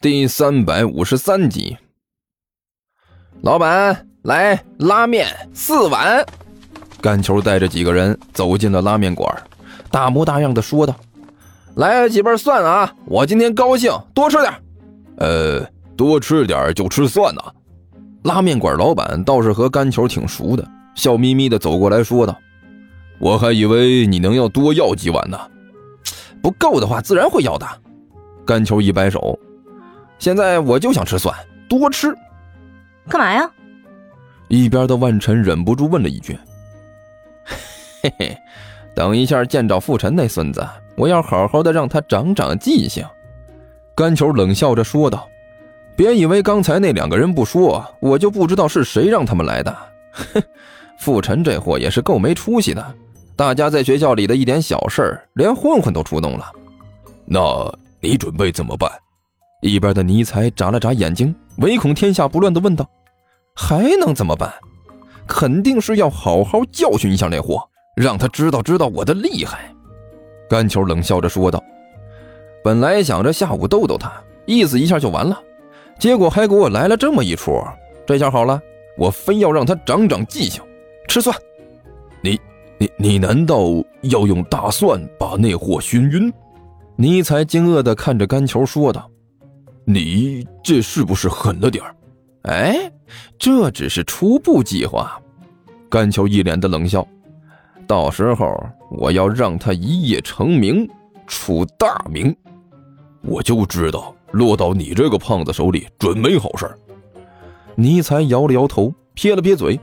第三百五十三集。老板，来拉面四碗。干球带着几个人走进了拉面馆，大模大样的说道：“来几瓣蒜啊！我今天高兴，多吃点。”呃，多吃点就吃蒜呐。拉面馆老板倒是和干球挺熟的，笑眯眯的走过来说道：“我还以为你能要多要几碗呢。”不够的话，自然会要的。干球一摆手，现在我就想吃蒜，多吃。干嘛呀？一边的万晨忍不住问了一句：“嘿嘿，等一下见着傅晨那孙子，我要好好的让他长长记性。”甘球冷笑着说道：“别以为刚才那两个人不说，我就不知道是谁让他们来的。哼，傅晨这货也是够没出息的。”大家在学校里的一点小事儿，连混混都出动了。那你准备怎么办？一边的尼才眨了眨眼睛，唯恐天下不乱的问道：“还能怎么办？肯定是要好好教训一下那货，让他知道知道我的厉害。”甘球冷笑着说道：“本来想着下午逗逗他，意思一下就完了，结果还给我来了这么一出。这下好了，我非要让他长长记性，吃蒜。”你。你你难道要用大蒜把那货熏晕？尼才惊愕地看着干球说道：“你这是不是狠了点儿？”哎，这只是初步计划。干球一脸的冷笑：“到时候我要让他一夜成名，出大名。我就知道落到你这个胖子手里准没好事。”尼才摇了摇头，撇了撇嘴：“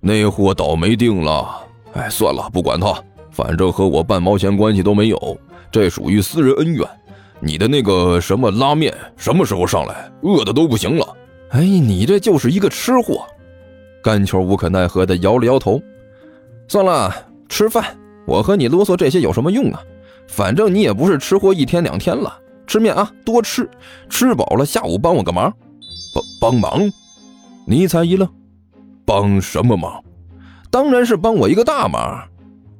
那货倒霉定了。”哎，算了，不管他，反正和我半毛钱关系都没有，这属于私人恩怨。你的那个什么拉面什么时候上来？饿的都不行了。哎，你这就是一个吃货。干球无可奈何的摇了摇头。算了，吃饭。我和你啰嗦这些有什么用啊？反正你也不是吃货一天两天了。吃面啊，多吃，吃饱了下午帮我个忙。帮帮忙？尼才一愣，帮什么忙？当然是帮我一个大忙，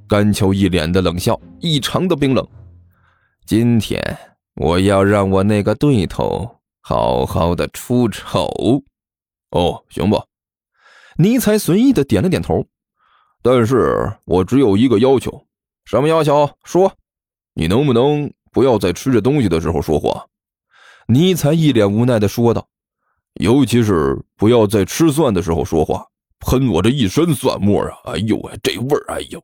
甘秋一脸的冷笑，异常的冰冷。今天我要让我那个对头好好的出丑。哦，行吧。尼才随意的点了点头。但是我只有一个要求。什么要求？说。你能不能不要在吃着东西的时候说话？尼才一脸无奈的说道。尤其是不要在吃蒜的时候说话。喷我这一身蒜末啊！哎呦喂，这味儿！哎呦，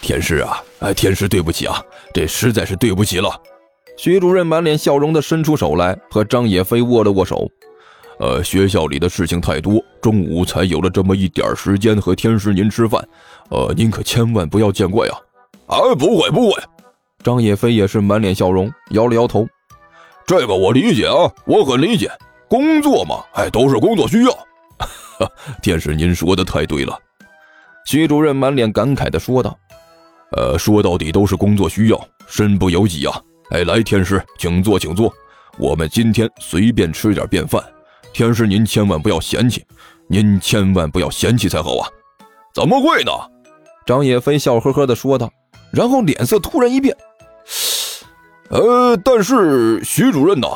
天师啊！哎，天师，对不起啊，这实在是对不起了。徐主任满脸笑容的伸出手来，和张野飞握了握手。呃，学校里的事情太多，中午才有了这么一点时间和天师您吃饭。呃，您可千万不要见怪啊！啊，不会不会。张野飞也是满脸笑容，摇了摇头。这个我理解啊，我很理解。工作嘛，哎，都是工作需要。天师，您说的太对了。徐主任满脸感慨地说道：“呃，说到底都是工作需要，身不由己啊。哎，来，天师，请坐，请坐。我们今天随便吃点便饭，天师您千万不要嫌弃，您千万不要嫌弃才好啊。怎么会呢？”张野飞笑呵呵地说道，然后脸色突然一变：“呃，但是徐主任呐，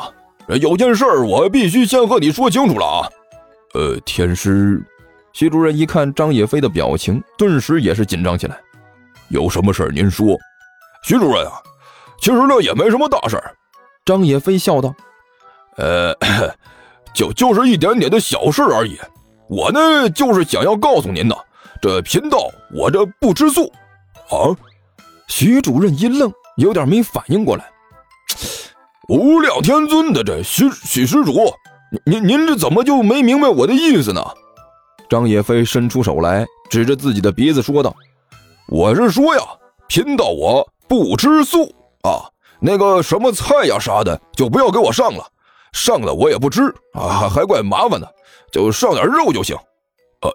有件事我必须先和你说清楚了啊。”呃，天师，徐主任一看张野飞的表情，顿时也是紧张起来。有什么事您说。徐主任啊，其实呢也没什么大事儿张野飞笑道：“呃，就就是一点点的小事而已。我呢就是想要告诉您呢，这贫道我这不吃素。”啊！徐主任一愣，有点没反应过来。无量天尊的这徐许施主。您您这怎么就没明白我的意思呢？张野飞伸出手来，指着自己的鼻子说道：“我是说呀，贫道我不吃素啊，那个什么菜呀啥的就不要给我上了，上了我也不吃啊，还怪麻烦的，就上点肉就行。呃，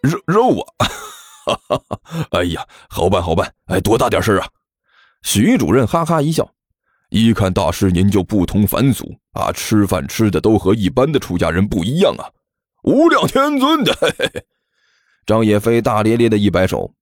肉肉啊，哈哈哈！哎呀，好办好办，哎，多大点事啊？”徐主任哈哈一笑。一看大师您就不同凡俗啊，吃饭吃的都和一般的出家人不一样啊！无量天尊的，嘿嘿嘿。张野飞大咧咧的一摆手：“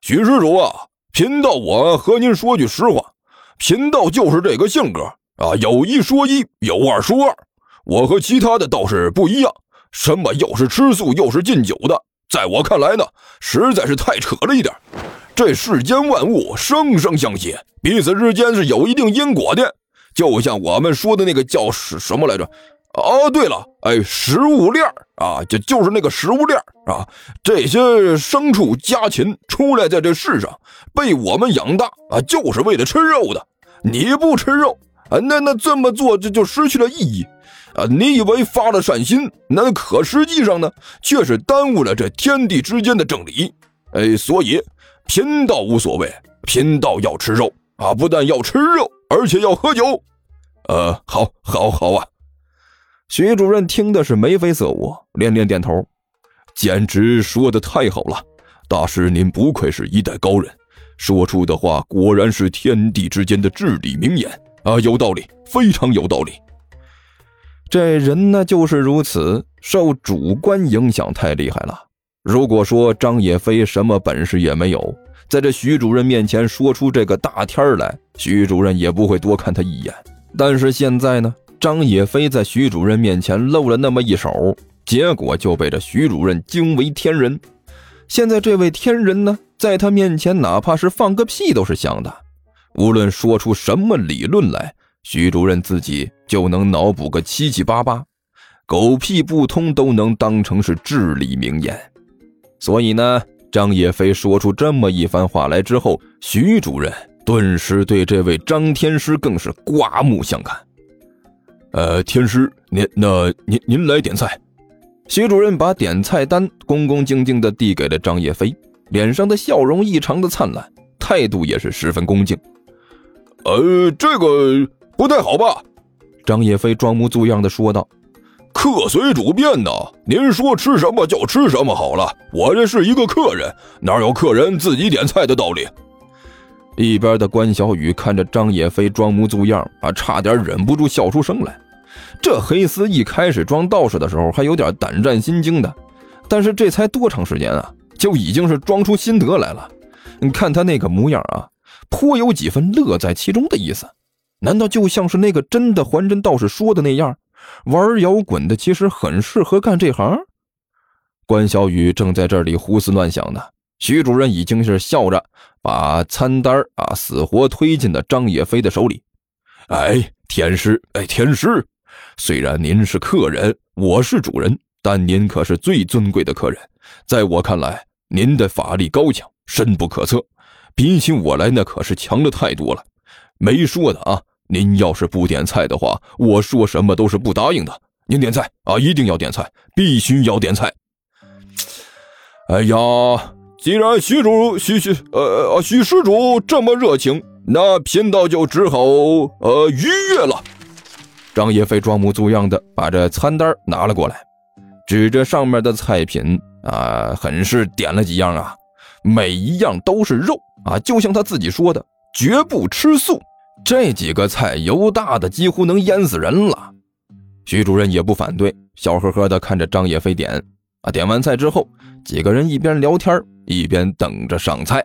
徐施主啊，贫道我和您说句实话，贫道就是这个性格，啊，有一说一，有二说二，我和其他的道士不一样，什么又是吃素又是禁酒的，在我看来呢，实在是太扯了一点。这世间万物生生相息，彼此之间是有一定因果的，就像我们说的那个叫什什么来着？哦，对了，哎，食物链啊，就就是那个食物链啊，这些牲畜家禽出来在这世上，被我们养大啊，就是为了吃肉的。你不吃肉啊，那那这么做就就失去了意义啊！你以为发了善心，那可实际上呢，却是耽误了这天地之间的正理。哎，所以。贫道无所谓，贫道要吃肉啊！不但要吃肉，而且要喝酒。呃，好，好，好啊！徐主任听的是眉飞色舞，连连点头，简直说的太好了！大师您不愧是一代高人，说出的话果然是天地之间的至理名言啊！有道理，非常有道理。这人呢，就是如此，受主观影响太厉害了。如果说张野飞什么本事也没有，在这徐主任面前说出这个大天来，徐主任也不会多看他一眼。但是现在呢，张野飞在徐主任面前露了那么一手，结果就被这徐主任惊为天人。现在这位天人呢，在他面前哪怕是放个屁都是香的，无论说出什么理论来，徐主任自己就能脑补个七七八八，狗屁不通都能当成是至理名言。所以呢，张野飞说出这么一番话来之后，徐主任顿时对这位张天师更是刮目相看。呃，天师，您那您您来点菜。徐主任把点菜单恭恭敬敬地递给了张叶飞，脸上的笑容异常的灿烂，态度也是十分恭敬。呃，这个不太好吧？张叶飞装模作样的说道。客随主便呐，您说吃什么就吃什么好了。我这是一个客人，哪有客人自己点菜的道理？一边的关小雨看着张野飞装模作样，啊，差点忍不住笑出声来。这黑丝一开始装道士的时候还有点胆战心惊的，但是这才多长时间啊，就已经是装出心得来了。你看他那个模样啊，颇有几分乐在其中的意思。难道就像是那个真的还真道士说的那样？玩摇滚的其实很适合干这行。关小雨正在这里胡思乱想呢，徐主任已经是笑着把餐单啊死活推进了张野飞的手里。哎，天师，哎，天师，虽然您是客人，我是主人，但您可是最尊贵的客人。在我看来，您的法力高强，深不可测，比起我来那可是强的太多了。没说的啊。您要是不点菜的话，我说什么都是不答应的。您点菜啊，一定要点菜，必须要点菜。哎呀，既然徐主徐徐呃呃徐施主这么热情，那贫道就只好呃逾越了。张叶飞装模作样的把这餐单拿了过来，指着上面的菜品啊，很是点了几样啊，每一样都是肉啊，就像他自己说的，绝不吃素。这几个菜油大的几乎能淹死人了，徐主任也不反对，笑呵呵的看着张野飞点。啊，点完菜之后，几个人一边聊天一边等着上菜。